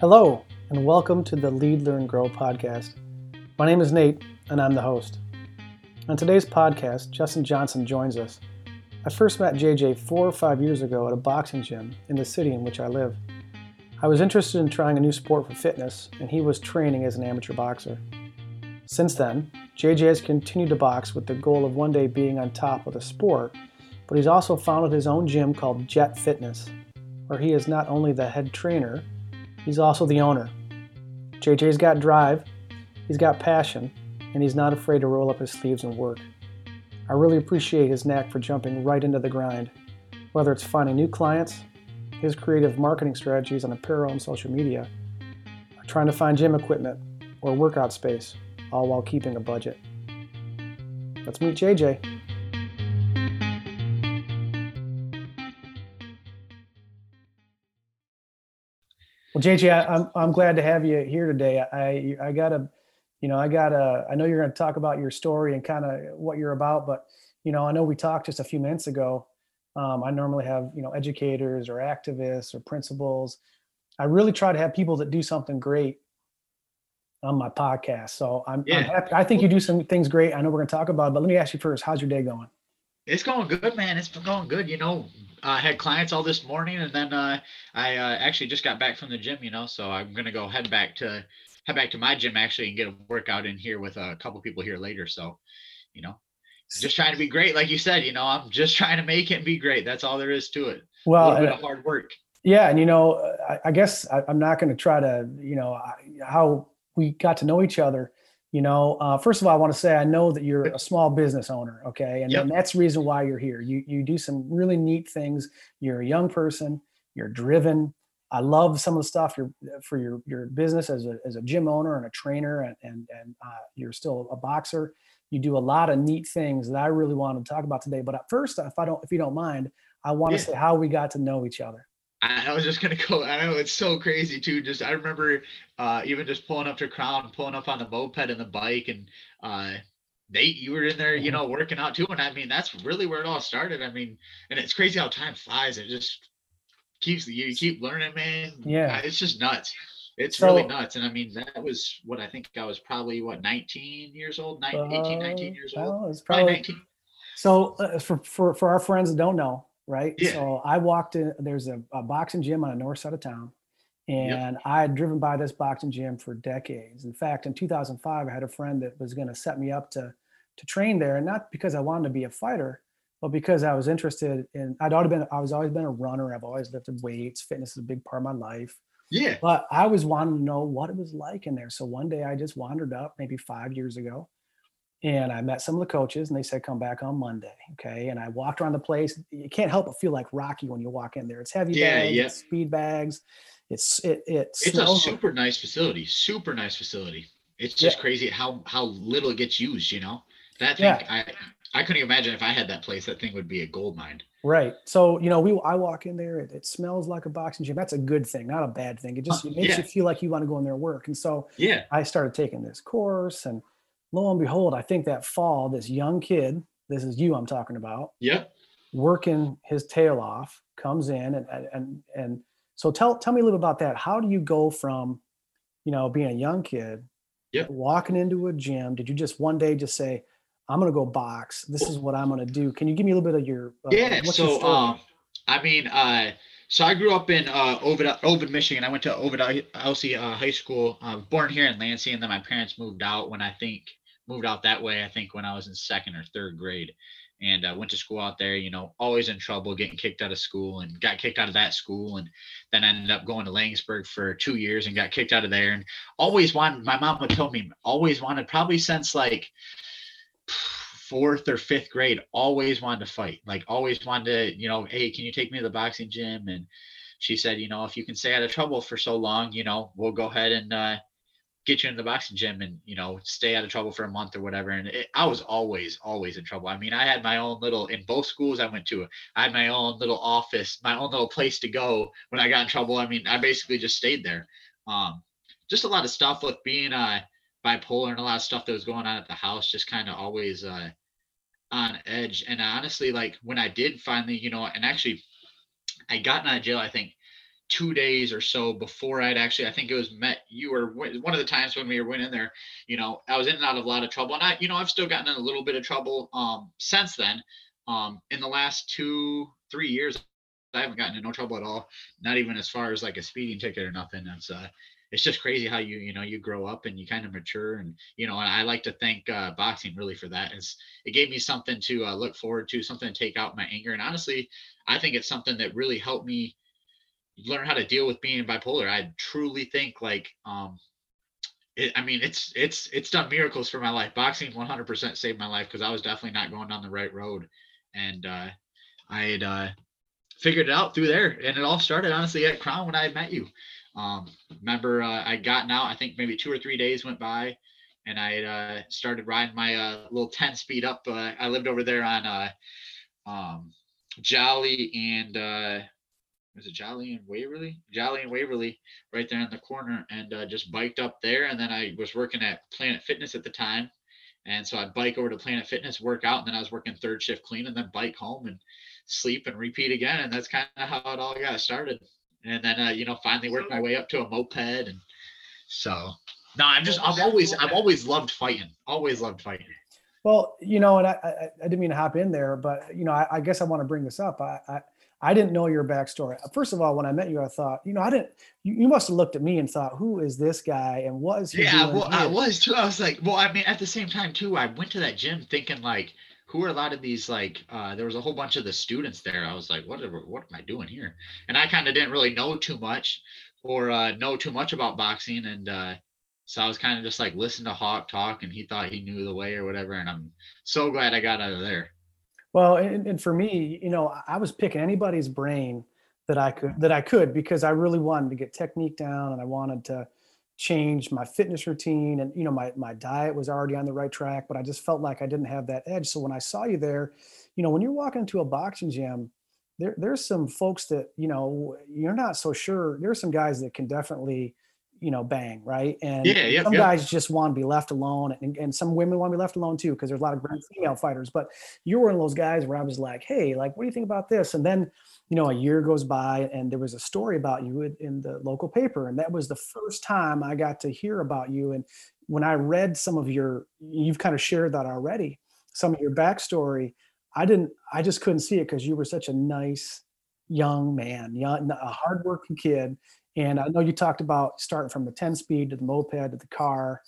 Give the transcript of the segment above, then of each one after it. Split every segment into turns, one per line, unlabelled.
Hello, and welcome to the Lead, Learn, Grow podcast. My name is Nate, and I'm the host. On today's podcast, Justin Johnson joins us. I first met JJ four or five years ago at a boxing gym in the city in which I live. I was interested in trying a new sport for fitness, and he was training as an amateur boxer. Since then, JJ has continued to box with the goal of one day being on top of the sport, but he's also founded his own gym called Jet Fitness, where he is not only the head trainer, he's also the owner. JJ's got drive, he's got passion, and he's not afraid to roll up his sleeves and work. I really appreciate his knack for jumping right into the grind, whether it's finding new clients, his creative marketing strategies on apparel and social media, or trying to find gym equipment or workout space, all while keeping a budget. Let's meet JJ. Well, JJ, I, I'm I'm glad to have you here today. I I gotta, you know, I gotta. I know you're going to talk about your story and kind of what you're about, but you know, I know we talked just a few minutes ago. Um, I normally have you know educators or activists or principals. I really try to have people that do something great on my podcast. So I'm,
Yeah.
I'm happy. I think you do some things great. I know we're going to talk about, it, but let me ask you first. How's your day going?
It's going good, man. It's been going good. You know, I had clients all this morning, and then uh, I uh, actually just got back from the gym. You know, so I'm gonna go head back to head back to my gym actually and get a workout in here with a couple people here later. So, you know, just trying to be great, like you said. You know, I'm just trying to make it be great. That's all there is to it. A
Well,
little bit
uh,
of hard work.
Yeah, and you know, I, I guess I, I'm not going to try to, you know, I- how we got to know each other. You know, uh, first of all, I want to say I know that you're a small business owner, okay, and,
Yep.
and that's the reason why you're here. You you do some really neat things. You're a young person. You're driven. I love some of the stuff you're for your your business as a as a gym owner and a trainer, and and and uh, you're still a boxer. You do a lot of neat things that I really want to talk about today. But at first, if I don't, if you don't mind, I want to
Yeah.
say how we got to know each other.
I, was just gonna go. I know it's so crazy too. Just I remember uh, even just pulling up to Crown, pulling up on the moped and the bike, and uh, Nate, you were in there, you
Mhm.
know, working out too. And I mean, that's really where it all started. I mean, and it's crazy how time flies. It just keeps you keep learning, man.
Yeah.
It's just nuts. It's really nuts. And I mean, that was what I think I was probably what 19 years old, 19, 18, 19
Uh,
years old.
well, it's
Probably
probably
19.
so uh, for, for for our friends that don't know, right?
Yeah.
So I walked in. There's a, a boxing gym on the north side of town, and I had driven by this boxing gym for decades. In fact, in 2005, I had a friend that was going to set me up to to train there, and not because I wanted to be a fighter, but because I was interested in. I'd already been. I was always been a runner. I've always lifted weights. Fitness is a big part of my life.
Yeah.
But I was wanting to know what it was like in there. So one day I just wandered up, maybe five years ago, and I met some of the coaches, and they said, "Come back on Monday." Okay, and I walked around the place. You can't help but feel like Rocky when you walk in there. It's heavy
Yeah,
bags,
yeah.
it's speed bags. It's it it
It's a super nice facility. Super nice facility. It's just crazy how how little it gets used. You know that thing.
Yeah.
I I couldn't imagine if I had that place. That thing would be a gold mine.
right. So you know, we I walk in there. It, it smells like a boxing gym. That's a good thing, not a bad thing. It just it makes
yeah.
you feel like you want to go in there and work. And so
Yeah.
I started taking this course, and lo and behold, I think that fall, this young kid, this is you I'm talking about,
Yep.
working his tail off, comes in and and and, so tell tell me a little bit about that. How do you go from, you know, being a young kid,
Yep.
walking into a gym? Did you just one day just say, "I'm going to go box. This is what I'm going to do"? Can you give me a little bit of your uh,
Yeah.
your
So
story?
um, I mean, uh, so I grew up in uh Ovid, Ovid, Michigan. I went to Ovid Elsie uh, High School. Uh, born here in Lansing, and then my parents moved out when I think moved out that way. I think when I was in second or third grade. And uh, went to school out there, you know, always in trouble, getting kicked out of school, and got kicked out of that school, and then I ended up going to Laingsburg for two years and got kicked out of there. And always wanted, my mom would tell me, always wanted, probably since like fourth or fifth grade, always wanted to fight. Like always wanted to, you know, hey, can you take me to the boxing gym? And she said, you know, if you can stay out of trouble for so long, you know, we'll go ahead and uh, get you in the boxing gym and you know stay out of trouble for a month or whatever. And it, I was always, always in trouble. I mean, I had my own little in both schools I went to. I had my own little office, my own little place to go when I got in trouble. I mean, I basically just stayed there. Um, just a lot of stuff with being uh, bipolar and a lot of stuff that was going on at the house. Just kind of always uh, on edge. And honestly, like when I did finally, you know, and actually, I got out of jail. I think two days or so before I'd actually, I think it was met you were one of the times when we went in there, you know, I was in and out of a lot of trouble and I, you know, I've still gotten in a little bit of trouble um, since then. Um, in the last two, three years, I haven't gotten in no trouble at all. Not even as far as like a speeding ticket or nothing. That's uh, it's just crazy how you you know you grow up and you kind of mature and you know and I like to thank uh, boxing really for that. It's it gave me something to uh, look forward to, something to take out my anger. And honestly, I think it's something that really helped me learn how to deal with being bipolar. I truly think like um it, I mean it's it's it's done miracles for my life. Boxing 100% saved my life because I was definitely not going down the right road, and uh, I had uh, figured it out through there. And it all started honestly at Crown when I met you. Um, remember uh, I gotten out. I think maybe two or three days went by, and I uh, started riding my uh, little 10 speed up. Uh, I lived over there on uh, um, Jolly and uh, was it Jolly and Waverly? Jolly and Waverly, right there in the corner, and uh, just biked up there. And then I was working at Planet Fitness at the time, and so I'd bike over to Planet Fitness, work out, and then I was working third shift clean, and then bike home and sleep and repeat again. And that's kind of how it all got started. And then uh, you know, finally worked my way up to a moped, and so no, I'm just I've always I've always loved fighting. Always loved fighting.
Well, you know, and I, I, I didn't mean to hop in there, but you know, I, I guess I want to bring this up. I, I I didn't know your backstory. First of all, when I met you, I thought, you know, I didn't. You, you must have looked at me and thought, who is this guy, and what is he
yeah,
doing?
well,
here?
I was too. I was like, well, I mean, at the same time too, I went to that gym thinking like, who are a lot of these like? Uh, there was a whole bunch of the students there. I was like, what? Are, what am I doing here? And I kind of didn't really know too much or uh, know too much about boxing, and uh, so I was kind of just like listen to Hawk talk, and he thought he knew the way or whatever. And I'm so glad I got out of there.
Well, and, and for me, you know, I was picking anybody's brain that I could that I could because I really wanted to get technique down and I wanted to change my fitness routine and you know my my diet was already on the right track but I just felt like I didn't have that edge. So when I saw you there you know when you're walking into a boxing gym there there's some folks that you know you're not so sure. There's some guys that can definitely you know bang right? And
Yeah, yep,
some
yep.
guys just want to be left alone and, and some women want to be left alone too because there's a lot of great female fighters. But you're one of those guys where I was like hey like what do you think about this? And then you know, a year goes by and there was a story about you in, in the local paper. And that was the first time I got to hear about you. And when I read some of your, you've kind of shared that already, some of your backstory, I didn't, I just couldn't see it because you were such a nice young man, young, a hardworking kid. And I know you talked about starting from the 10 speed to the moped to the car.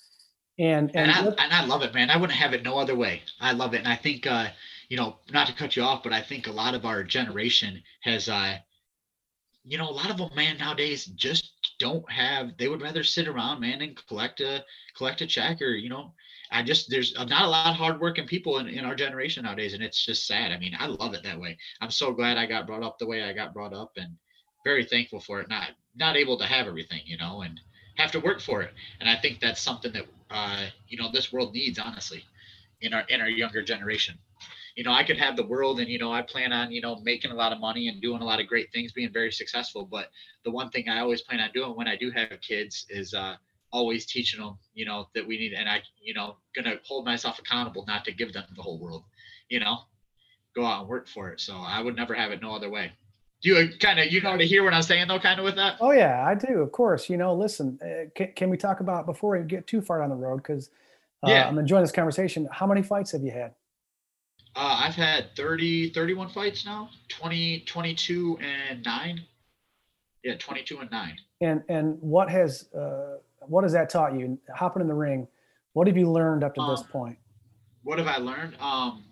And,
and
and,
I, and I love it, man. I wouldn't have it no other way. I love it, and I think, uh, you know, not to cut you off, but I think a lot of our generation has, uh, you know, a lot of them, man, nowadays just don't have. They would rather sit around, man, and collect a collect a check, or you know, I just there's not a lot of hardworking people in, in our generation nowadays, and it's just sad. I mean, I love it that way. I'm so glad I got brought up the way I got brought up, and very thankful for it. Not not able to have everything, you know, and have to work for it. And I think that's something that uh, you know this world needs, honestly, in our in our younger generation. You know, I could have the world, and you know, I plan on you know making a lot of money and doing a lot of great things, being very successful. But the one thing I always plan on doing when I do have kids is uh, always teaching them, you know, that we need, and I, you know, gonna hold myself accountable not to give them the whole world. You know, go out and work for it. So I would never have it no other way. Do you kind of you know to hear what I'm saying though, kind of with that?
Oh yeah, I do. Of course. You know, listen. Uh, can, can we talk about before we get too far down the road? Because uh,
Yeah.
I'm enjoying this conversation. How many fights have you had?
Uh, I've had 30, 31 fights now, 20, 22 and nine. Yeah, 22 and nine.
And and what has uh, what has that taught you? Hopping in the ring. What have you learned up to this
Um,
point?
What have I learned? Um,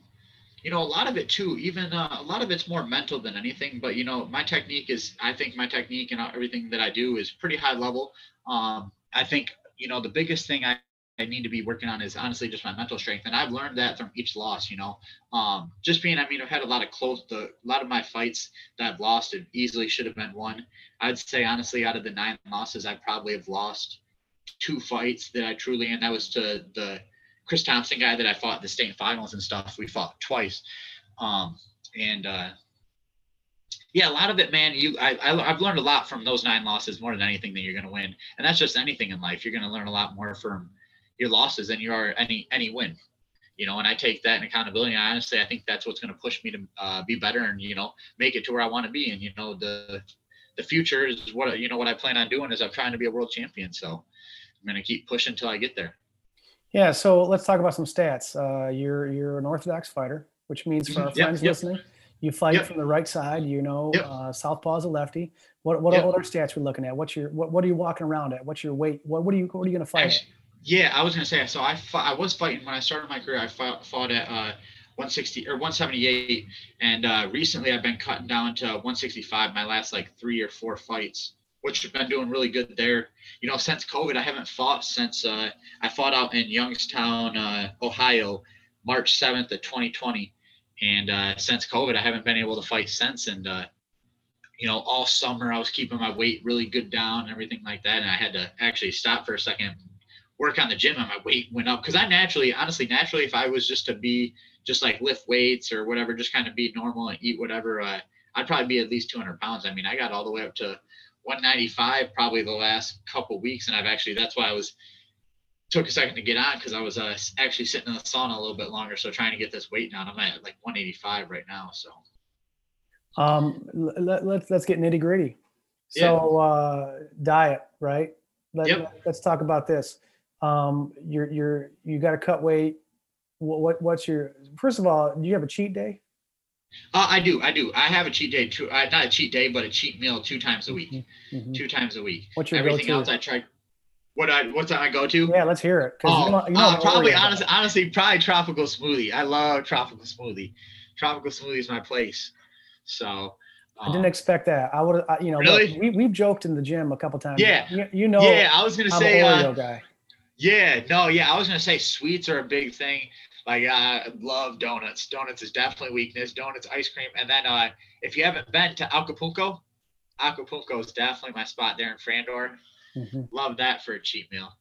you know, a lot of it too, even uh, a lot of it's more mental than anything, but you know, my technique is, I think my technique and everything that I do is pretty high level. Um, I think, you know, the biggest thing I, I need to be working on is honestly just my mental strength. And I've learned that from each loss, you know, um, just being, I mean, I've had a lot of close, the, a lot of my fights that I've lost it easily should have been won. I'd say honestly, out of the nine losses, I probably have lost two fights that I truly, and that was to the Chris Thompson guy that I fought the state finals and stuff. We fought twice. Um, and, uh, yeah, a lot of it, man. You, I, I, I've learned a lot from those nine losses more than anything that you're going to win, and that's just anything in life. You're going to learn a lot more from your losses than you are any any win. You know, and I take that in accountability. And honestly, I think that's what's going to push me to uh, be better and you know make it to where I want to be. And you know, the the future is what you know what I plan on doing is I'm trying to be a world champion. So I'm gonna keep pushing until I get there.
Yeah. So let's talk about some stats. Uh, you're you're an orthodox fighter, which means for our
Mm-hmm. Yep,
friends
yep.
listening, you fight
Yep.
from the right side. You know, uh, southpaw is a lefty. What what,
Yep.
are stats we're looking at? What's your what, what are you walking around at? What's your weight? What what are you what are you gonna fight? at?
Actually, yeah, I was gonna say. So I fought, I was fighting when I started my career. I fought, fought at uh, 160 or 178, and uh, recently I've been cutting down to 165. My last like three or four fights, which have been doing really good there. You know, since COVID, I haven't fought since uh, I fought out in Youngstown, uh, Ohio, March 7th of 2020, and uh, since COVID, I haven't been able to fight since. And uh, you know, all summer I was keeping my weight really good down and everything like that, and I had to actually stop for a second work on the gym and my weight went up because I naturally, honestly, naturally, if I was just to be just like lift weights or whatever, just kind of be normal and eat whatever, uh, I'd probably be at least 200 pounds. I mean, I got all the way up to 195 probably the last couple weeks, and I've actually that's why I was took a second to get on because I was uh, actually sitting in the sauna a little bit longer, so trying to get this weight down. I'm at like 185 right now, so
Um, let, let's let's get nitty gritty.
Yeah.
So uh, diet, right? Let,
Yep.
Let's talk about this. Um, you're you're you got to cut weight. What, what what's your first of all? Do you have a cheat day?
uh, I do, I do. I have a cheat day, two, uh, not a cheat day, but a cheat meal two times a week,
Mhm.
two times a week.
What's your
Everything
go-to?
else I try. What I what's I go to?
Yeah, let's hear it.
Oh,
you know, you know
uh, probably honestly, honestly, probably tropical smoothie. I love tropical smoothie. Tropical smoothie is my place. So,
I didn't
um,
expect that. I would, you know, look,
Really?
we we've joked in the gym a couple times.
Yeah.
you, you know,
yeah, I was gonna
I'm
say,
Oreo
uh,
guy.
Yeah, no, yeah, I was gonna say sweets are a big thing. Like I love donuts. Donuts is definitely weakness. Donuts, ice cream, and then uh, if you haven't been to Acapulco, Acapulco is definitely my spot there in Frandor.
Mhm.
Love that for a cheat meal.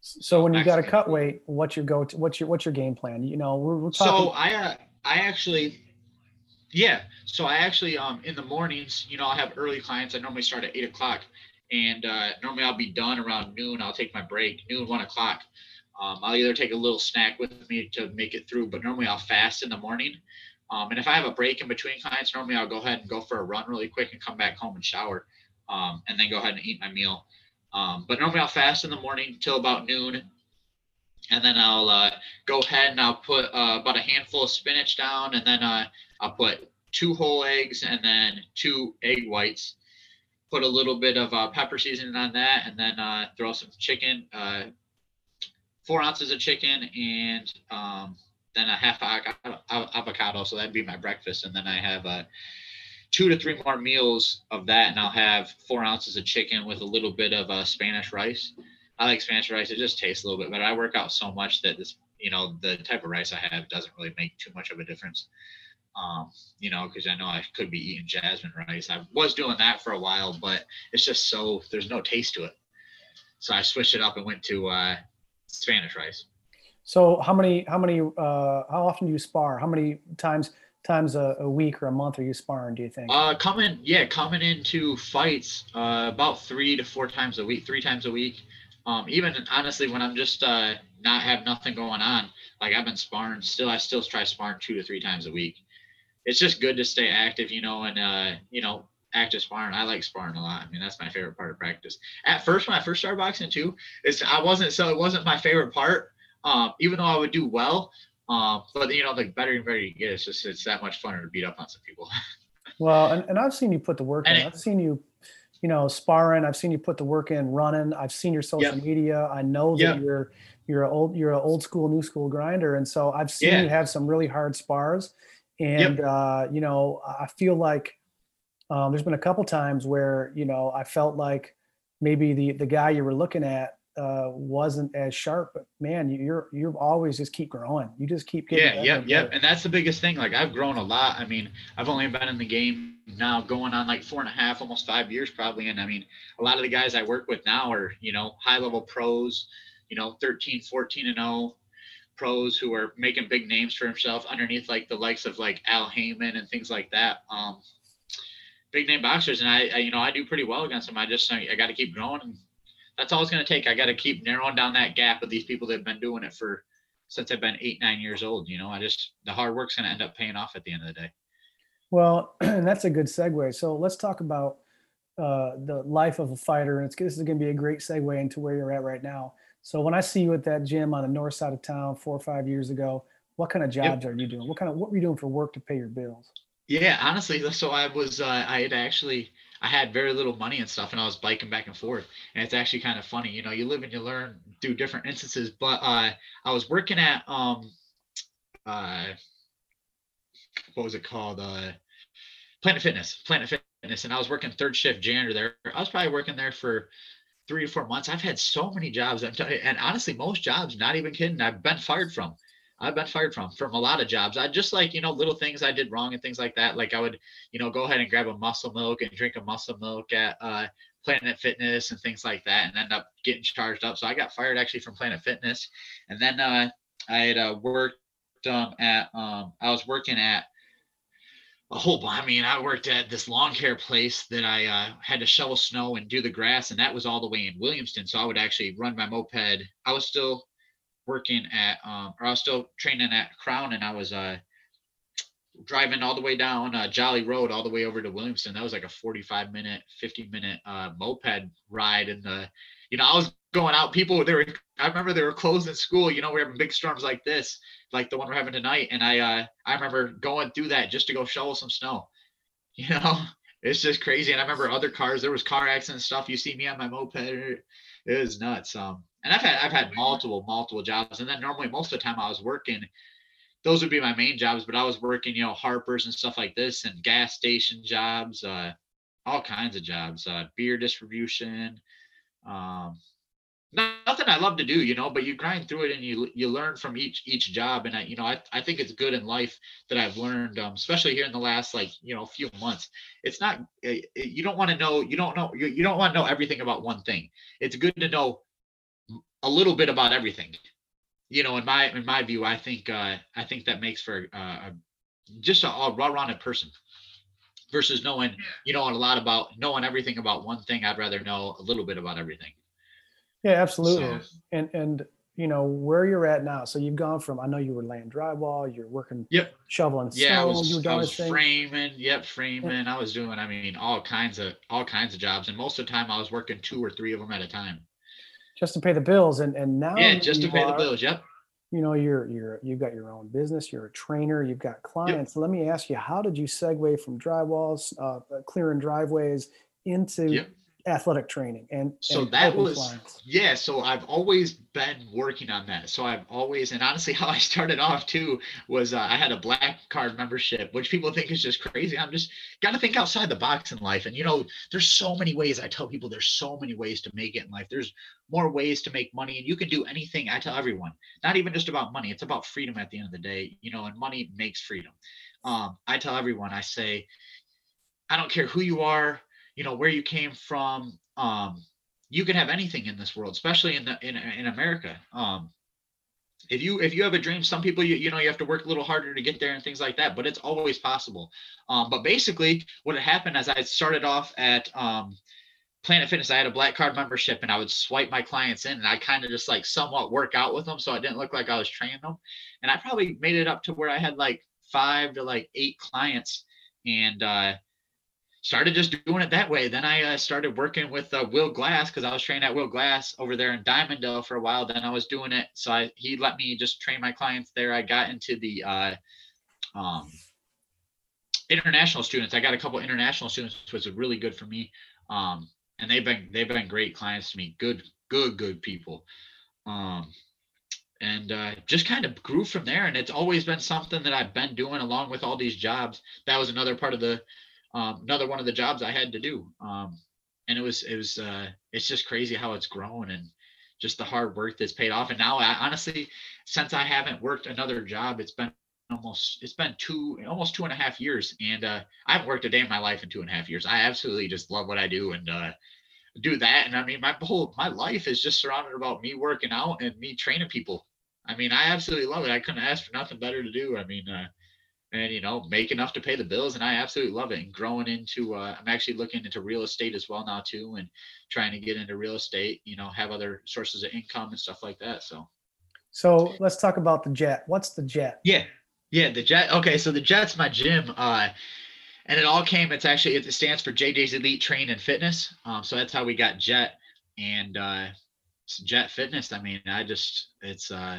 So when you got to cut weight, what's your go? to What's your what's your game plan? You know, we're, we're talking.
So I uh, I actually yeah. So I actually um in the mornings, you know, I have early clients. I normally start at eight o'clock. And uh, normally I'll be done around noon. I'll take my break, noon, one o'clock. Um, I'll either take a little snack with me to make it through, but normally I'll fast in the morning. Um, and if I have a break in between clients, normally I'll go ahead and go for a run really quick and come back home and shower, um, and then go ahead and eat my meal. Um, but normally I'll fast in the morning till about noon, and then I'll uh, go ahead and I'll put uh, about a handful of spinach down, and then uh, I'll put two whole eggs and then two egg whites. Put a little bit of uh, pepper seasoning on that, and then uh, throw some chicken, uh, four ounces of chicken, and um, then a half avocado. So that'd be my breakfast, and then I have uh, two to three more meals of that, and I'll have four ounces of chicken with a little bit of uh, Spanish rice. I like Spanish rice; it just tastes a little bit better. I work out so much that this, you know, the type of rice I have doesn't really make too much of a difference um, you know, because I know I could be eating jasmine rice. I was doing that for a while, but it's just so there's no taste to it. So I switched it up and went to uh, Spanish rice.
So how many how many uh how often do you spar? How many times times a, a week or a month are you sparring? Do you think?
Uh, coming, yeah, coming into fights uh, about three to four times a week, three times a week. Um, even honestly, when I'm just uh, not have nothing going on, like I've been sparring, still I still try sparring two to three times a week. It's just good to stay active, you know, and uh, you know, active sparring. I like sparring a lot. I mean, that's my favorite part of practice. At first, when I first started boxing too, it's I wasn't so it wasn't my favorite part. Um, even though I would do well, um, but you know, the better and better you get, it's just it's that much funner to beat up on some people.
Well, and, and I've seen you put the work in.
It-
I've seen you, you know, sparring. I've seen you put the work in running. I've seen your social
Yep.
media. I know that
Yep.
you're you're a old you're an old school new school grinder, and so I've seen
Yeah.
you have some really hard spars. And uh, you know, I feel like um, there's been a couple times where you know I felt like maybe the the guy you were looking at uh, wasn't as sharp, but man, you- you're you're always just keep growing. You just keep getting
Yeah, yep,
and
yep.
better.
And that's the biggest thing. Like I've grown a lot. I mean, I've only been in the game now going on like four and a half, almost five years probably. And I mean, a lot of the guys I work with now are, you know, high level pros, you know, 13, 14 and 0 pros who are making big names for himself underneath like the likes of like Al Haymon and things like that. Um, big name boxers. And I, I you know, I do pretty well against them. I just, I, got to keep growing and that's all it's going to take. I got to keep narrowing down that gap of these people that have been doing it for since I've been eight, nine years old. You know, I just the hard work's gonna end up paying off at the end of the day.
Well, and that's a good segue. So let's talk about uh, the life of a fighter, and it's this is going to be a great segue into where you're at right now. So when I see you at that gym on the north side of town four or five years ago, what kind of jobs yep. are you doing? What kind of what were you doing for work to pay your bills?
Yeah, honestly, so I was uh, I had actually I had very little money and stuff, and I was biking back and forth. And it's actually kind of funny, you know, you live and you learn through different instances. But uh, I was working at um, uh, what was it called? Uh, Planet Fitness, Planet Fitness, and I was working third shift janitor there. I was probably working there for three or four months. I've had so many jobs, and honestly, most jobs, not even kidding, I've been fired from. I've been fired from from a lot of jobs. I just like you know little things I did wrong and things like that. Like I would you know go ahead and grab a muscle milk and drink a muscle milk at uh, Planet Fitness and things like that, and end up getting charged up. So I got fired actually from Planet Fitness, and then uh, I had uh, worked um, at um, I was working at a whole I mean, I worked at this lawn care place that I uh, had to shovel snow and do the grass, and that was all the way in Williamston. So I would actually run my moped. I was still working at um, or I was still training at Crown and I was uh driving all the way down uh, Jolly Road all the way over to Williamston. That was like a 45 minute, 50 minute uh, moped ride. in the, you know, I was going out. People, they were. I remember they were closing school. You know, we're having big storms like this, like the one we're having tonight. And I, uh, I remember going through that just to go shovel some snow. You know, it's just crazy. And I remember other cars. There was car accident stuff. You see me on my moped. It was nuts. Um, and I've had I've had multiple multiple jobs, and then normally most of the time I was working, those would be my main jobs. But I was working, you know, Harper's and stuff like this, and gas station jobs, uh, all kinds of jobs, uh, beer distribution, um, nothing I love to do, you know, but you grind through it and you you learn from each each job. And I, you know, I, I think it's good in life that I've learned, um, especially here in the last like you know few months. It's not eh, eh, you don't want to know you don't know you, you don't want to know everything about one thing. It's good to know a little bit about everything. You know, in my in my view, I think uh, I think that makes for uh, just a, a well-rounded person versus knowing you know a lot about knowing everything about one thing. I'd rather know a little bit about everything.
Yeah, absolutely. So, and and you know where you're at now. So you've gone from I know you were laying drywall, you're working,
yep,
shoveling
yeah, snow, I was, you were doing I was framing, yep, framing. I was doing, I mean, all kinds of all kinds of jobs, and most of the time I was working two or three of them at a time
just to pay the bills. And and now
yeah, just to pay are, the bills. Yep.
You know, you're you're you've got your own business. You're a trainer. You've got clients. Yep. Let me ask you, how did you segue from drywalls, uh, clearing driveways into yep athletic training and
so
and
that was clients. yeah so i've always been working on that. So i've always and honestly how i started off too was uh, i had a black card membership which people think is just crazy. I'm just got to think outside the box in life. And you know there's so many ways i tell people there's so many ways to make it in life. There's more ways to make money and you can do anything i tell everyone. Not even just about money it's about freedom at the end of the day you know and money makes freedom. Um, i tell everyone i say i don't care who you are you know where you came from um you can have anything in this world especially in the in, in america. Um if you if you have a dream some people you, you know you have to work a little harder to get there and things like that but it's always possible. Um but basically what had happened as i started off at um planet fitness i had a black card membership and i would swipe my clients in and i kind of just like somewhat work out with them so it didn't look like i was training them. And i probably made it up to where i had like five to like eight clients and uh started just doing it that way. Then I uh, started working with uh, Will Glass because I was training at Will Glass over there in Dimondale for a while. Then I was doing it, so I, he let me just train my clients there. I got into the uh, um, international students. I got a couple international students, which was really good for me. Um, and they've been they've been great clients to me. Good, good, good people. Um, and uh, just kind of grew from there. And it's always been something that I've been doing along with all these jobs. That was another part of the um, another one of the jobs I had to do. Um, and it was it was uh, it's just crazy how it's grown and just the hard work that's paid off. And now, I, honestly, since I haven't worked another job, it's been almost it's been two almost two and a half years, and uh, I haven't worked a day in my life in two and a half years. I absolutely just love what I do and uh, do that. And I mean, my whole my life is just surrounded about me working out and me training people. I mean, I absolutely love it. I couldn't ask for nothing better to do. I mean, uh, and you know make enough to pay the bills and i absolutely love it and growing into uh, i'm actually looking into real estate as well now too and trying to get into real estate you know have other sources of income and stuff like that so
so let's talk about the jet what's the jet
yeah yeah the jet okay so the jet's my gym uh and it all came. It's actually it stands for JJ's Elite Train and Fitness. Um, so that's how we got Jet and uh, Jet Fitness. I mean, I just it's uh,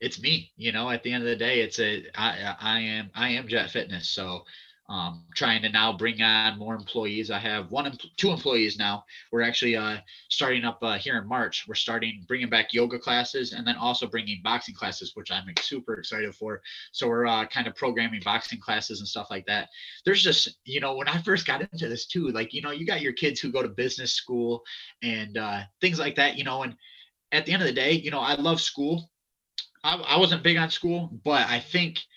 it's me. You know, at the end of the day, it's a I I am I am Jet Fitness. So um, trying to now bring on more employees. I have one, two employees now. We're actually uh, starting up uh, here in March. We're starting bringing back yoga classes and then also bringing boxing classes, which I'm super excited for. So we're uh, kind of programming boxing classes and stuff like that. There's just, you know, when I first got into this too, like, you know, you got your kids who go to business school and uh, things like that, you know, and at the end of the day, you know, I love school. I, I wasn't big on school, but I think –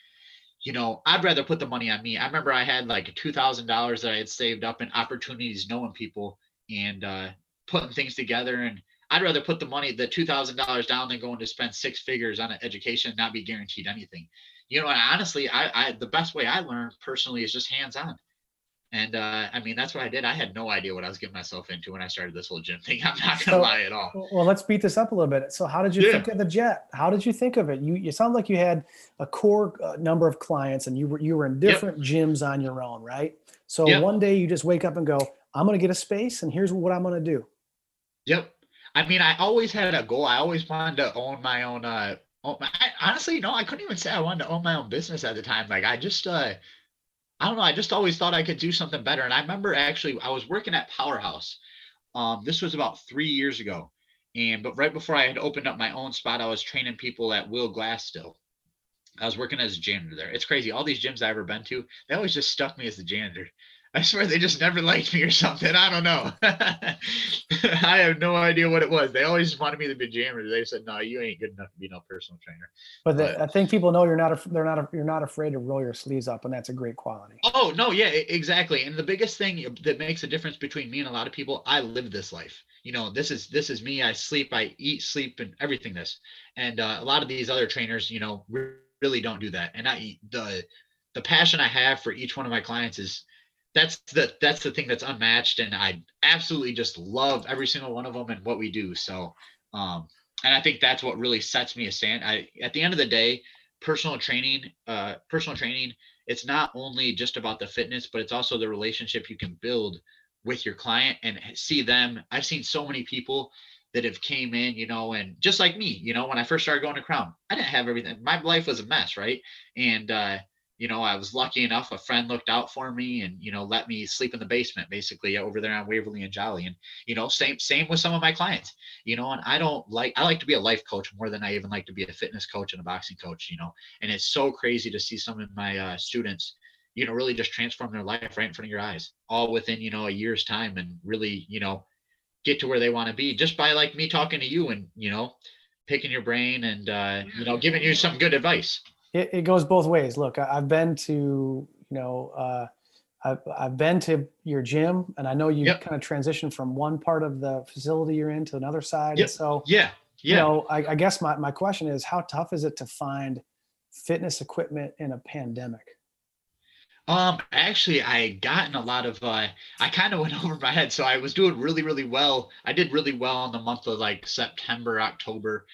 you know, I'd rather put the money on me. I remember I had like two thousand dollars that I had saved up in opportunities, knowing people and uh, putting things together. And I'd rather put the money, the two thousand dollars down, than going to spend six figures on an education, not be guaranteed anything. You know, honestly, I, I the best way I learned personally is just hands on. And uh, I mean, that's what I did. I had no idea what I was getting myself into when I started this whole gym thing. I'm not gonna so, lie at all.
Well, let's beat this up a little bit. So, how did you yeah. think of the jet? How did you think of it? You you sound like you had a core uh, number of clients, and you were you were in different yep. gyms on your own, right? So yep. one day you just wake up and go, "I'm gonna get a space, and here's what I'm gonna do."
Yep. I mean, I always had a goal. I always wanted to own my own. Uh, own, I, honestly, no, I couldn't even say I wanted to own my own business at the time. Like, I just uh I don't know. I just always thought I could do something better. And I remember actually I was working at Powerhouse. Um, this was about three years ago. And but right before I had opened up my own spot, I was training people at Will Glass still. I was working as a janitor there. It's crazy. All these gyms I've ever been to, they always just stuck me as the janitor. I swear they just never liked me or something. I don't know. I have no idea what it was. They always wanted me to be a janitor. They said, "No, you ain't good enough to be no personal trainer."
But, the, I think people know you're not. They're not. You're not afraid to roll your sleeves up, and that's a great quality.
Oh no, yeah, exactly. And the biggest thing that makes a difference between me and a lot of people, I live this life. You know, this is this is me. I sleep, I eat, sleep, and everything. This, and uh, a lot of these other trainers, you know, really don't do that. And I the the passion I have for each one of my clients is that's the that's the thing that's unmatched and i absolutely just love every single one of them and what we do so um and i think that's what really sets me a stand i at the end of the day personal training uh personal training it's not only just about the fitness but it's also the relationship you can build with your client and see them. I've seen so many people that have came in you know and just like me you know when i first started going to crown i didn't have everything my life was a mess right? And uh you know, I was lucky enough, a friend looked out for me and, you know, let me sleep in the basement basically over there on Waverly and Jolly. And, you know, same, same with some of my clients, you know, and I don't like, I like to be a life coach more than I even like to be a fitness coach and a boxing coach, you know, and it's so crazy to see some of my uh, students, you know, really just transform their life right in front of your eyes, all within, you know, a year's time and really, you know, get to where they want to be just by like me talking to you and, you know, picking your brain and, uh, you know, giving you some good advice
it, it goes both ways. Look, I, have been to, you know, uh, I've, I've been to your gym and I know you yep. kind of transition from one part of the facility you're in to another side.
Yep.
so,
yeah,
yeah. You know, I, I guess my, my question is how tough is it to find fitness equipment in a pandemic?
Um, actually, I had gotten a lot of. Uh, I kind of went over my head, so I was doing really, really well. I did really well in the month of like September, October,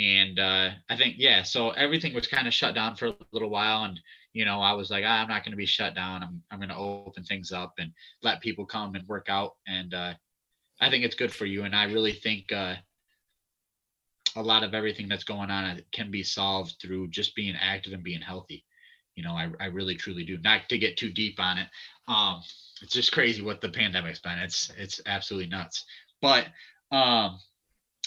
and uh, I think yeah, so everything was kind of shut down for a little while, and you know I was like, ah, I'm not going to be shut down. I'm I'm going to open things up and let people come and work out, and uh, I think it's good for you. And I really think uh, a lot of everything that's going on can be solved through just being active and being healthy. You know, I I really truly do. Not to get too deep on it. Um, it's just crazy what the pandemic's been. It's it's absolutely nuts. But um,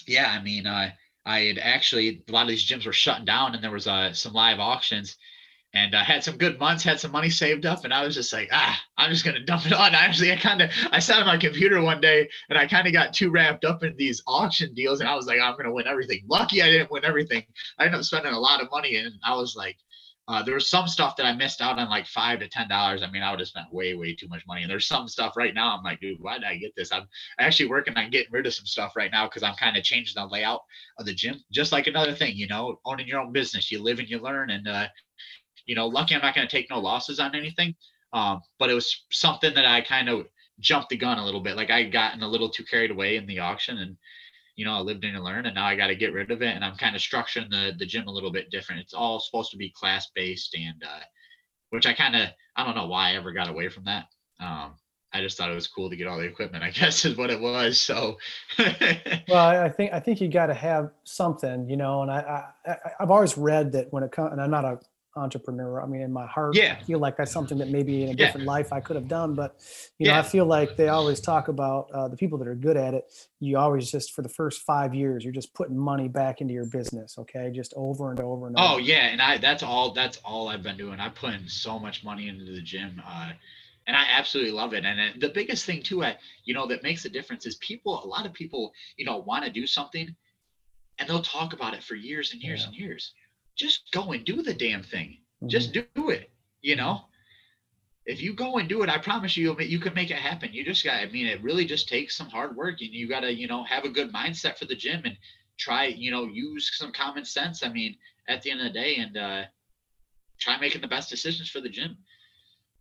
yeah, I mean, uh, I had actually a lot of these gyms were shutting down, and there was uh, some live auctions, and I had some good months, had some money saved up, and I was just like, ah, I'm just gonna dump it on. Actually, I kind of, I sat on my computer one day, and I kind of got too wrapped up in these auction deals, and I was like, I'm gonna win everything. Lucky I didn't win everything. I ended up spending a lot of money, and I was like, uh, there was some stuff that I missed out on, like five to ten dollars. I mean, I would have spent way, way too much money. And there's some stuff right now. I'm like, dude, why did I get this? I'm actually working on getting rid of some stuff right now because I'm kind of changing the layout of the gym. Just like another thing, you know, owning your own business, you live and you learn. And uh, you know, lucky I'm not going to take no losses on anything. Um, but it was something that I kind of jumped the gun a little bit. Like I gotten a little too carried away in the auction and you know, I lived in and learned, and now I got to get rid of it. And I'm kind of structuring the the gym a little bit different. It's all supposed to be class based, and uh, which I kind of I don't know why I ever got away from that. Um, I just thought it was cool to get all the equipment. I guess is what it was. So,
well, I think I think you got to have something, you know. And I, I I've always read that when it comes, and I'm not a entrepreneur. I mean, in my heart,
yeah.
I feel like that's something that maybe in a different yeah. life I could have done. But you know, yeah. I feel like they always talk about uh, the people that are good at it. You always just for the first five years, you're just putting money back into your business. Okay, just over and over and
oh,
over.
Oh yeah, and I that's all that's all I've been doing. I put in so much money into the gym. Uh, and I absolutely love it. And the biggest thing too, I, you know, that makes a difference is people. A lot of people, you know, want to do something, and they'll talk about it for years and years yeah. and years. Just go and do the damn thing. Mm-hmm. Just do it. You know, if you go and do it, I promise you, you can make it happen. You just got. I mean, it really just takes some hard work, and you got to, you know, have a good mindset for the gym and try, you know, use some common sense. I mean, at the end of the day, and uh, try making the best decisions for the gym.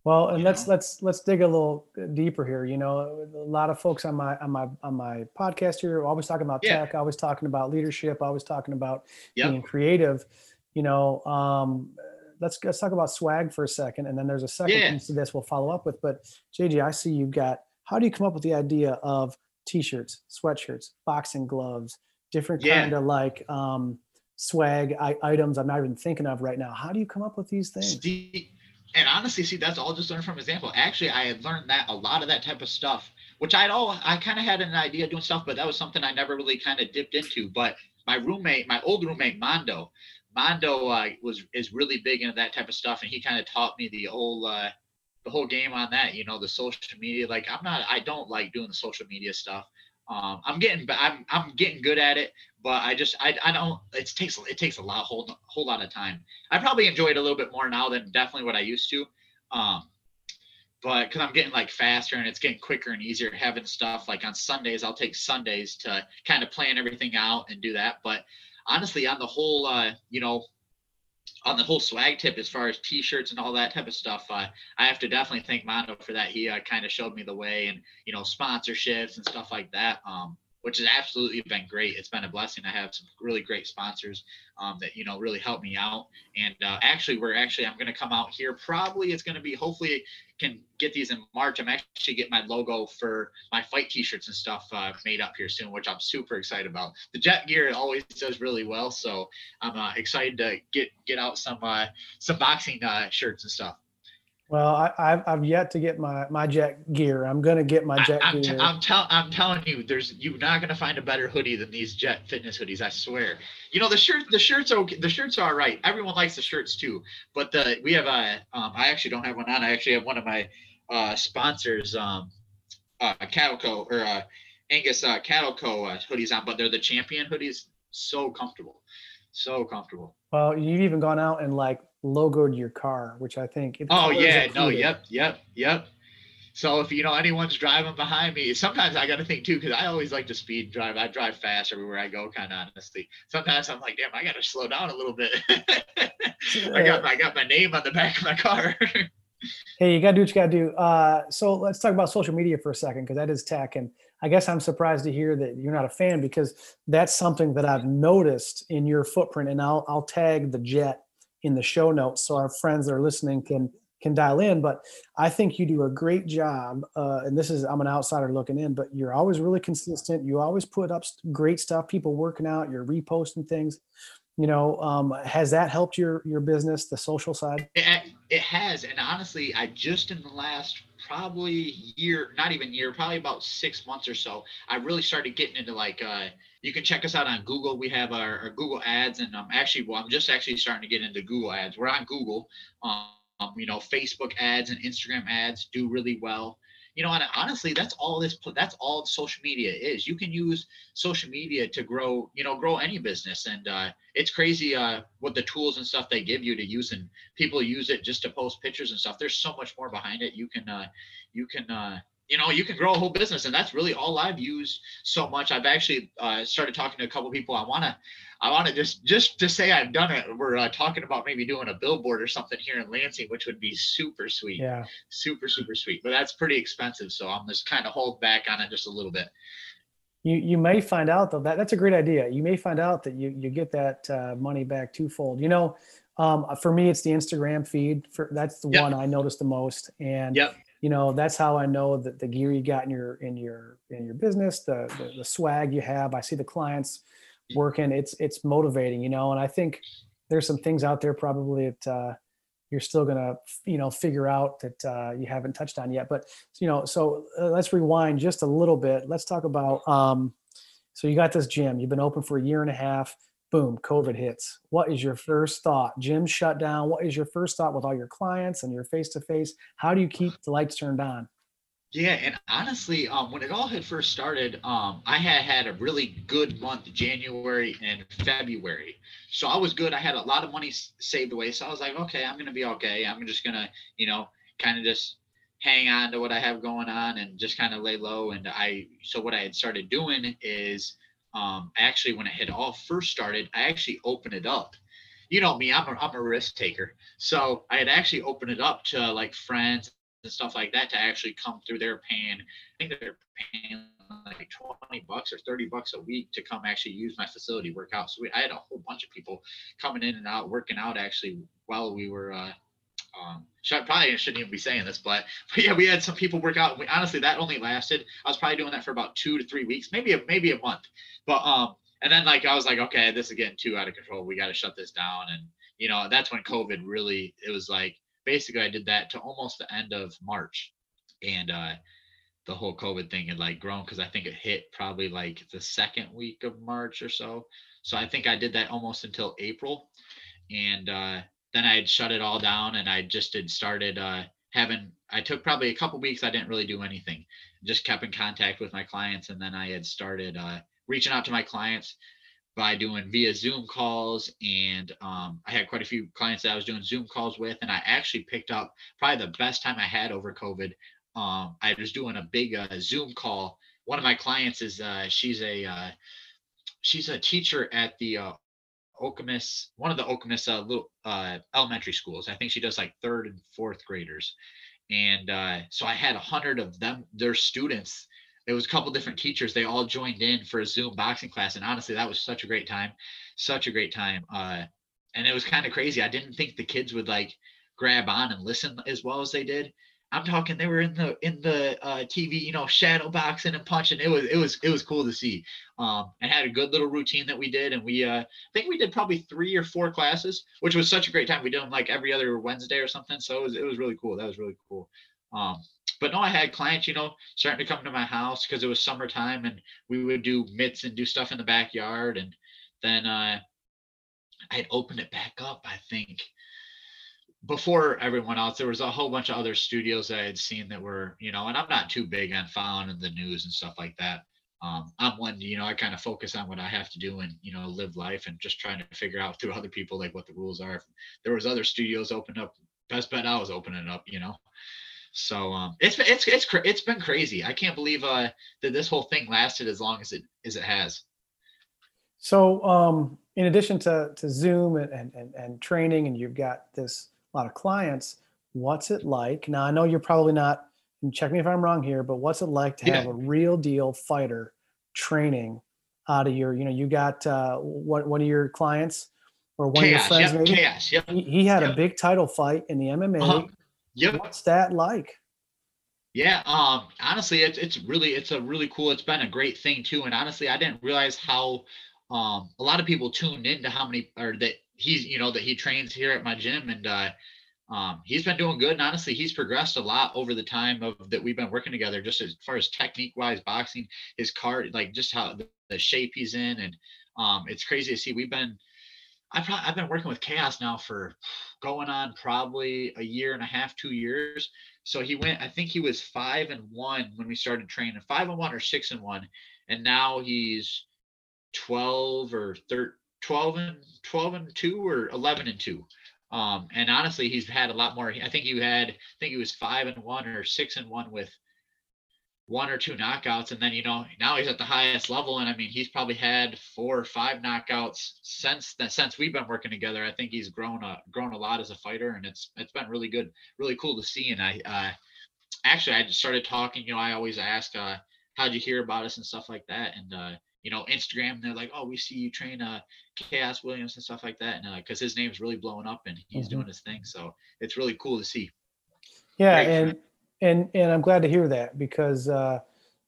Well, and let's know? let's let's dig a little deeper here. You know, a lot of folks on my on my on my podcast here always talking about yeah. tech, always talking about leadership, always talking about yep. being creative. You know, um, let's let's talk about swag for a second, and then there's a second yeah. piece to this we'll follow up with. But JJ, I see you've got. How do you come up with the idea of t-shirts, sweatshirts, boxing gloves, different yeah. kind of like um, swag I- items I'm not even thinking of right now? How do you come up with these things?
Steve and honestly, see, that's all just learned from example. Actually, I had learned that a lot of that type of stuff, which I'd all I kind of had an idea doing stuff, but that was something I never really kind of dipped into. But my roommate, my old roommate Mondo, Mondo uh, was is really big into that type of stuff, and he kind of taught me the whole uh, the whole game on that. You know, the social media. Like I'm not, I don't like doing the social media stuff. Um, I'm getting, I'm I'm getting good at it, but I just I, I don't it takes it takes a lot whole whole lot of time. I probably enjoy it a little bit more now than definitely what I used to. Um, but because I'm getting like faster and it's getting quicker and easier having stuff like on Sundays, I'll take Sundays to kind of plan everything out and do that. But honestly, on the whole, uh, you know, on the whole swag tip as far as t-shirts and all that type of stuff uh, i have to definitely thank mondo for that. He uh, kind of showed me the way and you know sponsorships and stuff like that. Um, which has absolutely been great. It's been a blessing. I have some really great sponsors um, that you know really help me out. And uh, actually, we're actually I'm going to come out here. Probably it's going to be hopefully can get these in March. I'm actually getting my logo for my fight T-shirts and stuff uh, made up here soon, which I'm super excited about. The Jet gear always does really well, so I'm uh, excited to get get out some uh, some boxing uh, shirts and stuff.
Well, I, have I've yet to get my my jet gear. I'm gonna get my jet
I, am
gear.
T- I'm, tell, I'm telling you, there's you're not gonna find a better hoodie than these Jet Fitness hoodies. I swear. You know the shirt, the shirts okay. The shirts are all right. Everyone likes the shirts too. But the we have a um, I actually don't have one on. I actually have one of my uh, sponsors, um, uh, Cattleco or uh, Angus uh, Cattleco uh, hoodies on. But they're the champion hoodies. So comfortable, so comfortable.
Well, you've even gone out and like logoed your car, which I think.
Oh yeah, no, yep, yep, yep. So if you know anyone's driving behind me, sometimes I got to think too because I always like to speed drive. I drive fast everywhere I go, kind of honestly. Sometimes I'm like, damn, I got to slow down a little bit. I got I got my name on the back of my car.
hey, you got to do what you got to do. Uh, so let's talk about social media for a second because that is tech, and I guess I'm surprised to hear that you're not a fan because that's something that I've noticed in your footprint, and I'll I'll tag the jet in the show notes so our friends that are listening can can dial in. But i think you do a great job uh, and this is i'm an outsider looking in but you're always really consistent. You always put up great stuff people working out you're reposting things. You know um, has that helped your your business the social side?
It, it has and honestly i just in the last probably year not even year probably about six months or so i really started getting into like uh you can check us out on Google. We have our, our Google ads, and I'm actually, well, I'm just actually starting to get into Google ads. We're on Google. Um, you know, Facebook ads and Instagram ads do really well. You know, and honestly, that's all this. That's all social media is. You can use social media to grow. You know, grow any business, and uh, it's crazy uh, what the tools and stuff they give you to use, and people use it just to post pictures and stuff. There's so much more behind it. You can, uh, you can uh, you know you can grow a whole business and that's really all i've used so much. I've actually uh, started talking to a couple people. I want to i want to just just to say i've done it. We're uh, talking about maybe doing a billboard or something here in lansing which would be super sweet.
Yeah.
Super super sweet. But that's pretty expensive so i'm just kind of hold back on it just a little bit.
You you may find out though that that's a great idea. You may find out that you you get that uh, money back twofold. You know Um, for me, it's the Instagram feed. For that's the yep. one I notice the most, and
yep.
You know that's how I know that the gear you got in your in your in your business, the, the the swag you have. I see the clients working. It's it's motivating, you know, and I think there's some things out there probably that uh, you're still gonna you know figure out that uh, you haven't touched on yet. But you know, so uh, let's rewind just a little bit. Let's talk about. Um, so you got this gym. You've been open for a year and a half boom, COVID hits. What is your first thought? Gym shut down. What is your first thought with all your clients and your face to face? How do you keep the lights turned on?
Yeah, and honestly, um, when it all had first started, um, I had had a really good month, January and February. So I was good. I had a lot of money saved away. So I was like, okay, I'm gonna be okay. I'm just gonna, you know, kind of just hang on to what I have going on and just kind of lay low. And I, so what I had started doing is um, actually when it had all first started, I actually opened it up. You know me, I'm a, I'm a risk taker. So I had actually opened it up to like friends and stuff like that to actually come through. They're paying, I think they're paying like 20 bucks or 30 bucks a week to come actually use my facility, work out. So we, I had a whole bunch of people coming in and out, working out actually while we were uh, um, should, probably shouldn't even be saying this, but, but yeah, we had some people work out. We, honestly, that only lasted. I was probably doing that for about two to three weeks, maybe a, maybe a month. But um, and then like I was like, okay, this is getting too out of control. We got to shut this down. And you know, that's when COVID really. It was like basically I did that to almost the end of March, and uh, the whole COVID thing had like grown because I think it hit probably like the second week of March or so. So I think I did that almost until April, and uh, then I had shut it all down and I just had started uh, having, I took probably a couple weeks. I didn't really do anything, just kept in contact with my clients. And then I had started uh, reaching out to my clients by doing via Zoom calls. And um, I had quite a few clients that I was doing Zoom calls with. And I actually picked up probably the best time I had over COVID. Um, I was doing a big uh, Zoom call. One of my clients is, uh, she's a, uh, she's a teacher at the uh, Okemos, one of the Okemos uh, little uh, elementary schools. I think she does like third and fourth graders, and uh, so I had a hundred of them, their students. It was a couple different teachers. They all joined in for a Zoom boxing class, and honestly, that was such a great time, such a great time. Uh, and it was kind of crazy. I didn't think the kids would like grab on and listen as well as they did. I'm talking they were in the in the uh, TV, you know, shadow boxing and punching. It was it was it was cool to see. Um, and had a good little routine that we did, and we uh, I think we did probably three or four classes, which was such a great time. We did them like every other Wednesday or something, so it was it was really cool. That was really cool. Um, but no, I had clients, you know, starting to come to my house because it was summertime, and we would do mitts and do stuff in the backyard, and then uh, I had opened it back up. I think before everyone else, there was a whole bunch of other studios that I had seen that were, you know, and I'm not too big on following the news and stuff like that. Um, I'm one, you know, I kind of focus on what I have to do and, you know, live life and just trying to figure out through other people like what the rules are. If there was other studios opened up. Best bet I was opening up, you know. So um, it's it's it's it's been crazy. I can't believe uh, that this whole thing lasted as long as it as it has.
So um, in addition to to Zoom and, and and training, and you've got this a lot of clients, what's it like? Now, I know you're probably not, check me if I'm wrong here, but what's it like to have a real deal fighter training out of your, you know, you got uh, one, one of your clients or one
Khaos,
of your friends,
yep, maybe? Khaos, yep.
he, he had yep. a big title fight in the MMA. Uh-huh.
Yep.
What's that like?
Yeah, um, honestly, it's it's really it's a really cool. It's been a great thing too, and honestly, I didn't realize how um a lot of people tuned into how many or that he's you know that he trains here at my gym and uh, um, he's been doing good and honestly he's progressed a lot over the time of that we've been working together just as far as technique wise boxing his card like just how the, the shape he's in and um, it's crazy to see we've been I've, I've been working with Khaos now for going on probably a year and a half two years. So he went i think he was five and one when we started training five and one or six and one and now he's 12 or 13 12 and 12 and 2 or 11 and 2 um, and honestly he's had a lot more. I think you had i think he was 5 and 1 or 6 and 1 with one or two knockouts. And then you know now he's at the highest level. And i mean he's probably had four or five knockouts since that since we've been working together. I think he's grown a grown a lot as a fighter. And it's it's been really good really cool to see. And i uh actually i just started talking. You know i always ask uh how'd you hear about us and stuff like that? And uh you know, Instagram. They're like, oh, we see you train uh Khaos Williams and stuff like that, and because uh, his name's really blowing up and he's mm-hmm. doing his thing, so it's really cool to see.
Yeah, Great and and and I'm glad to hear that because uh,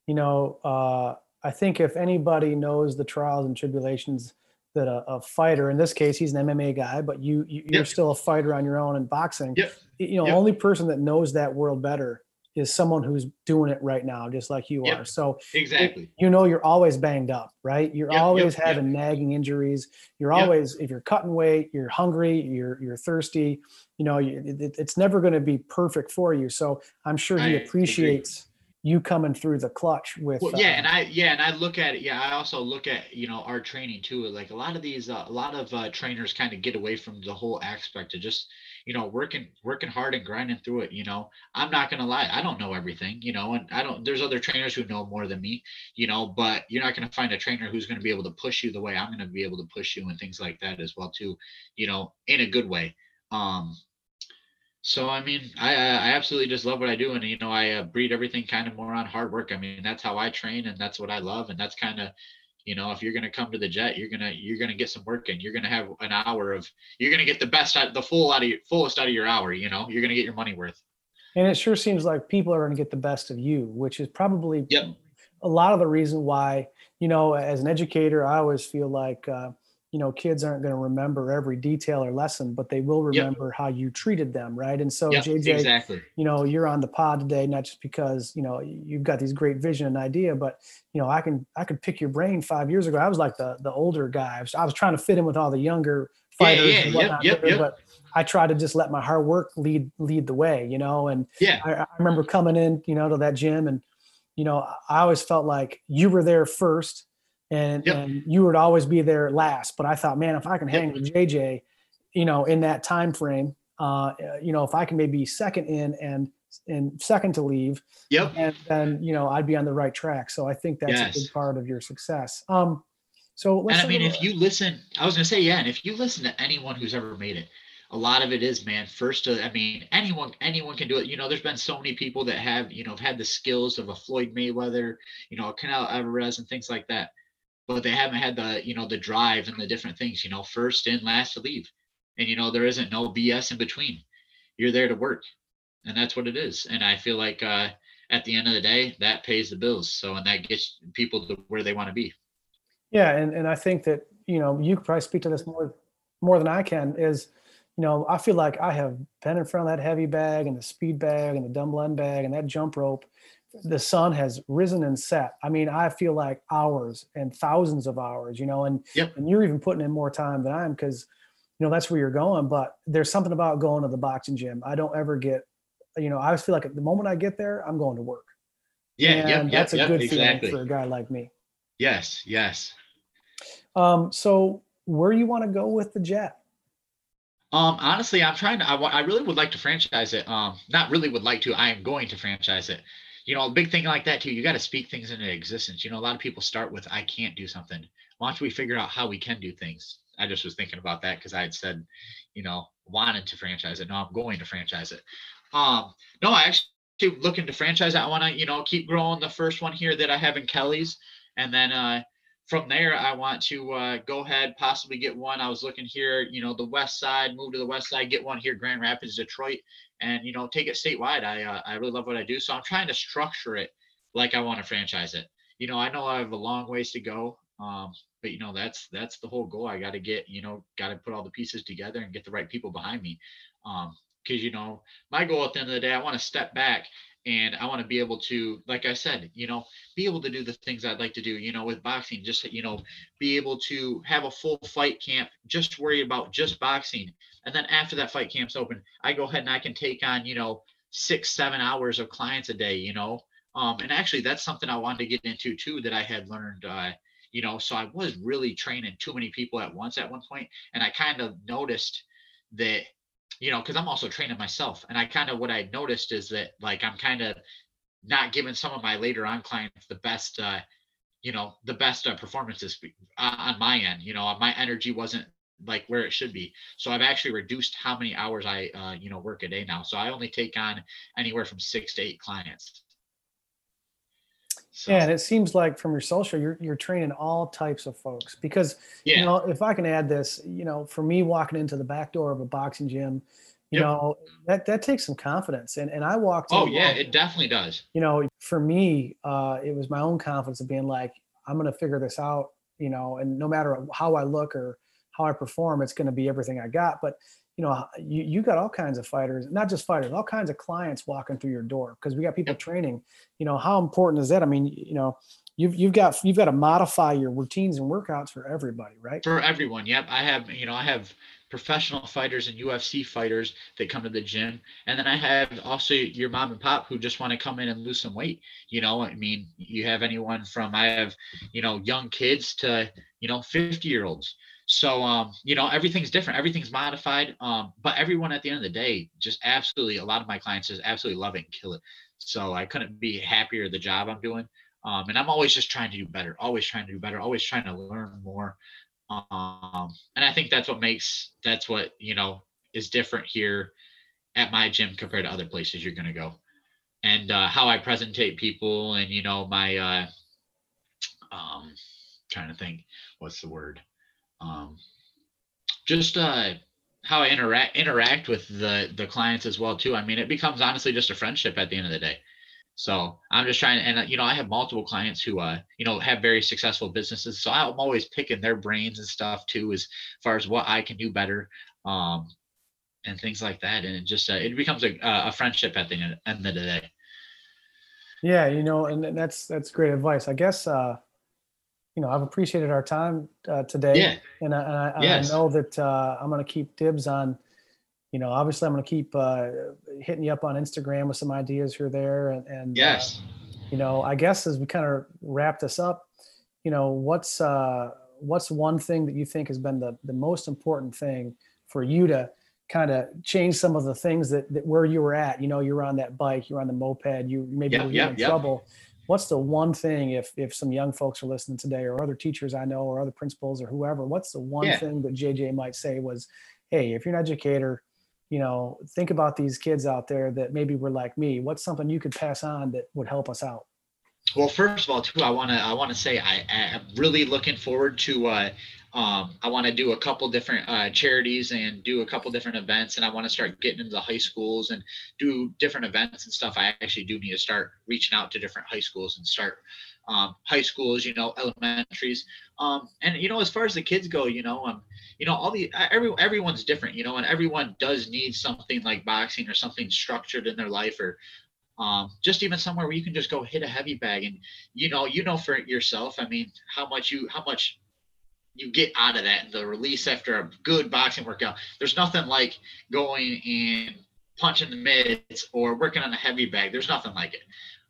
you know uh, I think if anybody knows the trials and tribulations that a, a, fighter in this case he's an mma guy but you, you are yep. still a fighter on your own in boxing
yep.
you know yep. only person that knows that world better is someone who's doing it right now just like you are. So
exactly.
you know you're always banged up right? You're always having nagging injuries. You're always if you're cutting weight you're hungry you're you're thirsty you know you, it, it's never going to be perfect for you. So i'm sure he I appreciates agree you coming through the clutch with
well, yeah uh, and i yeah and i look at it yeah i also look at you know our training too like a lot of these uh, a lot of uh, trainers kind of get away from the whole aspect of just you know working working hard and grinding through it you know i'm not gonna lie i don't know everything you know and i don't there's other trainers who know more than me you know but you're not gonna find a trainer who's gonna be able to push you the way i'm gonna be able to push you and things like that as well too you know in a good way um so I mean, I I absolutely just love what I do, and you know, I uh, breed everything kind of more on hard work. I mean, that's how I train, and that's what I love, and that's kind of, you know, if you're gonna come to the jet, you're gonna you're gonna get some work in. You're gonna have an hour of you're gonna get the best out, the full out of your fullest out of your hour. You know, you're gonna get your money worth.
And it sure seems like people are gonna get the best of you, which is probably
yep.
a lot of the reason why you know, as an educator, I always feel like. Uh, you know kids aren't going to remember every detail or lesson but they will remember yep. how you treated them right? And so
yep,
jj
exactly.
you know you're on the pod today not just because you know you've got these great vision and idea but you know i can i could pick your brain five years ago. I was like the the older guy. I was, I was trying to fit in with all the younger fighters yeah, yeah, and whatnot yep, yep, but i tried to just let my hard work lead lead the way you know? And
yeah.
I, I remember coming in you know to that gym and you know i always felt like you were there first and, yep. and you would always be there last. But I thought, man, if I can hang yep. with JJ, you know, in that time frame, uh, you know, if I can maybe second in and and second to leave,
yep,
and then you know I'd be on the right track. So I think that's yes. a big part of your success. Um, so
and I mean, if you listen, I was gonna say, yeah, and if you listen to anyone who's ever made it, a lot of it is man first to, i mean anyone anyone can do it you know there's been so many people that have you know have had the skills of a floyd mayweather you know a canelo alvarez and things like that but they haven't had the you know the drive and the different things you know first in last to leave. And you know there isn't no bs in between. You're there to work. And that's what it is. And i feel like uh at the end of the day that pays the bills. So and that gets people to where they want to be.
Yeah and and i think that you know you probably speak to this more more than i can is you know i feel like i have been in front of that heavy bag and the speed bag and the dumbbell bag and that jump rope the sun has risen and set. I mean, I feel like hours and thousands of hours, you know, and
yep.
and you're even putting in more time than I am because, you know, that's where you're going. But there's something about going to the boxing gym. I don't ever get, you know, I always feel like the moment I get there, I'm going to work.
Yeah, and yep,
that's
yep,
a good
exactly.
feeling for a guy like me.
Yes, yes.
Um, so where you want to go with the jet?
Um, honestly, I'm trying to. I, I really would like to franchise it. Um, not really would like to. I am going to franchise it you know, a big thing like that too. You got to speak things into existence. You know, a lot of people start with "I can't do something." Why don't we figure out how we can do things? I just was thinking about that because I had said, you know, wanted to franchise it. No, I'm going to franchise it. Um, no, I actually looking to franchise it. I want to, you know, keep growing the first one here that I have in Kelly's, and then uh, from there, I want to uh, go ahead, possibly get one. I was looking here, you know, the west side, move to the west side, get one here, Grand Rapids, Detroit, and you know, take it statewide. I uh, I really love what I do, so I'm trying to structure it like I want to franchise it. You know, I know I have a long ways to go, um, but you know, that's that's the whole goal. I got to get, you know, got to put all the pieces together and get the right people behind me. Um, because you know, my goal at the end of the day, I want to step back and I want to be able to, like I said, you know, be able to do the things I'd like to do, you know, with boxing, just, you know, be able to have a full fight camp, just worry about just boxing. And then after that fight camp's open, I go ahead and I can take on, you know, six, seven hours of clients a day, you know. Um, and actually that's something I wanted to get into too, that I had learned, uh, you know, so I was really training too many people at once at one point, And I kind of noticed that you know, because I'm also training myself. And I kind of what I noticed is that like I'm kind of not giving some of my later on clients the best, uh, you know, the best uh, performances uh, on my end. You know, my energy wasn't like where it should be. So I've actually reduced how many hours I, uh, you know, work a day now. So I only take on anywhere from six to eight clients.
So. Yeah, and it seems like from your social, you're you're training all types of folks because yeah. you know if I can add this, you know, for me walking into the back door of a boxing gym, you yep. know that that takes some confidence, and and I walked.
Oh yeah, it definitely does.
You know, for me, uh, it was my own confidence of being like, I'm going to figure this out, you know, and no matter how I look or how I perform, it's going to be everything I got. But you know, you, you got all kinds of fighters, not just fighters, all kinds of clients walking through your door because we got people training. You know, how important is that? I mean, you know, you've you've got you've got to modify your routines and workouts for everybody, right?
For everyone. Yep. I have, you know, I have professional fighters and UFC fighters that come to the gym. And then I have also your mom and pop who just want to come in and lose some weight. You know, I mean, you have anyone from I have, you know, young kids to, you know, 50 year olds. So um, you know, everything's different, everything's modified. Um, but everyone at the end of the day, just absolutely a lot of my clients just absolutely love it and kill it. So I couldn't be happier the job I'm doing. Um, and I'm always just trying to do better, always trying to do better, always trying to learn more. Um, and I think that's what makes that's what you know is different here at my gym compared to other places you're gonna go. And uh, how I presentate people and you know my uh um trying to think what's the word um, just uh, how I interact interact with the the clients as well too. I mean, it becomes honestly just a friendship at the end of the day. So I'm just trying, and uh, you know, I have multiple clients who, uh, you know, have very successful businesses. So I'm always picking their brains and stuff too, as far as what I can do better, um, and things like that. And it just uh, it becomes a, a friendship at the end of the day.
Yeah, you know, and that's that's great advice. I guess uh, you know, I've appreciated our time uh, today.
Yeah.
And I, and I, yes. I know that uh, I'm going to keep dibs on, you know, obviously I'm going to keep uh, hitting you up on Instagram with some ideas here, there. And, and
uh, yes,
you know, I guess as we kind of wrap this up, you know, what's, uh, what's one thing that you think has been the, the most important thing for you to kind of change some of the things that, that where you were at, you know, you're on that bike, you're on the moped, you maybe yep, were yep, in yep. trouble what's the one thing if if some young folks are listening today or other teachers i know or other principals or whoever what's the one yeah. thing that jj might say was hey if you're an educator you know think about these kids out there that maybe were like me what's something you could pass on that would help us out
well first of all too i want to i want to say i am really looking forward to uh um, I want to do a couple different uh, charities and do a couple different events, and I want to start getting into the high schools and do different events and stuff. I actually do need to start reaching out to different high schools and start um, high schools, you know, elementaries, um, and you know, as far as the kids go, you know, um, you know, all the every everyone's different, you know, and everyone does need something like boxing or something structured in their life or um, just even somewhere where you can just go hit a heavy bag and you know you know for yourself i mean how much you how much you get out of that the release after a good boxing workout. There's nothing like going and punching the mitts or working on a heavy bag. There's nothing like it.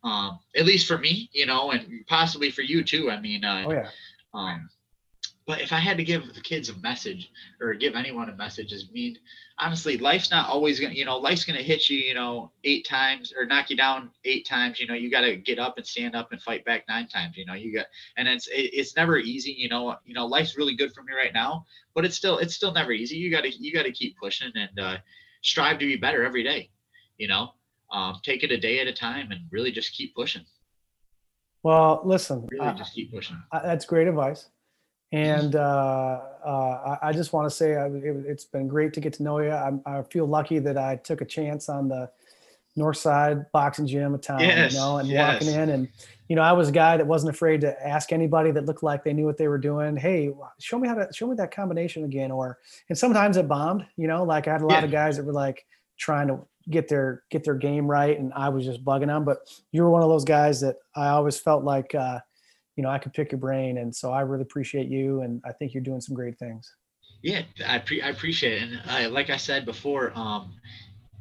Um, at least for me, you know, and possibly for you too. I mean, uh,
oh, yeah.
um, but if I had to give the kids a message or give anyone a message, is mean honestly, life's not always gonna, you know, life's gonna hit you, you know, eight times or knock you down eight times. You know, you got to get up and stand up and fight back nine times. You know, you got, and it's it, it's never easy. You know, you know, life's really good for me right now, but it's still it's still never easy. You gotta you gotta keep pushing and uh, strive to be better every day. You know, um, take it a day at a time and really just keep pushing.
Well, listen,
really just keep pushing.
that's great advice. And uh, uh, I, just want to say I, it, has been great to get to know you. I, I, feel lucky that I took a chance on the North Side Boxing Gym of town,
yes,
you know, and
yes.
walking in. And, you know, I was a guy that wasn't afraid to ask anybody that looked like they knew what they were doing. Hey, show me how to show me that combination again. Or, and sometimes it bombed, you know, like I had a lot yeah. of guys that were like trying to get their get their game right and I was just bugging them but you were one of those guys that I always felt like uh, you know, I could pick your brain. And so I really appreciate you. And I think you're doing some great things.
Yeah, I, pre- I appreciate it. And uh, like I said before, um,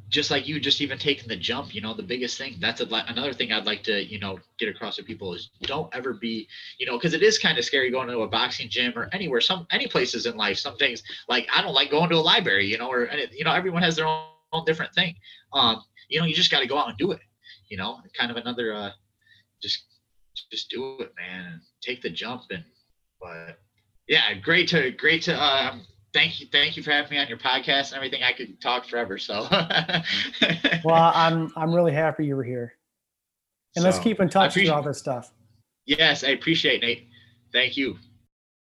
just like you, just even taking the jump, you know, the biggest thing, that's a, another thing I'd like to, you know, get across to people is don't ever be, you know, cause it is kind of scary going to a boxing gym or anywhere, some, any places in life, some things like, I don't like going to a library, you know, or, you know, everyone has their own, own different thing. Um, you know, you just got to go out and do it, you know, kind of another, uh, just just do it, man, and take the jump. And but yeah, great to great to uh, thank you thank you for having me on your podcast and everything. I could talk forever. So
well, I'm I'm really happy you were here, and so, let's keep in touch with all this stuff.
Yes, I appreciate it, Nate. Thank you.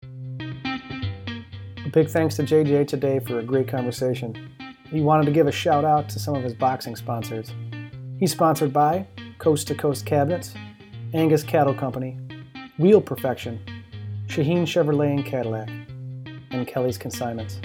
A big thanks to JJ today for a great conversation. He wanted to give a shout out to some of his boxing sponsors. He's sponsored by Coast to Coast Cabinets, Angus Cattle Company, Wheel Perfection, Shaheen Chevrolet and Cadillac, and Kelly's Consignments.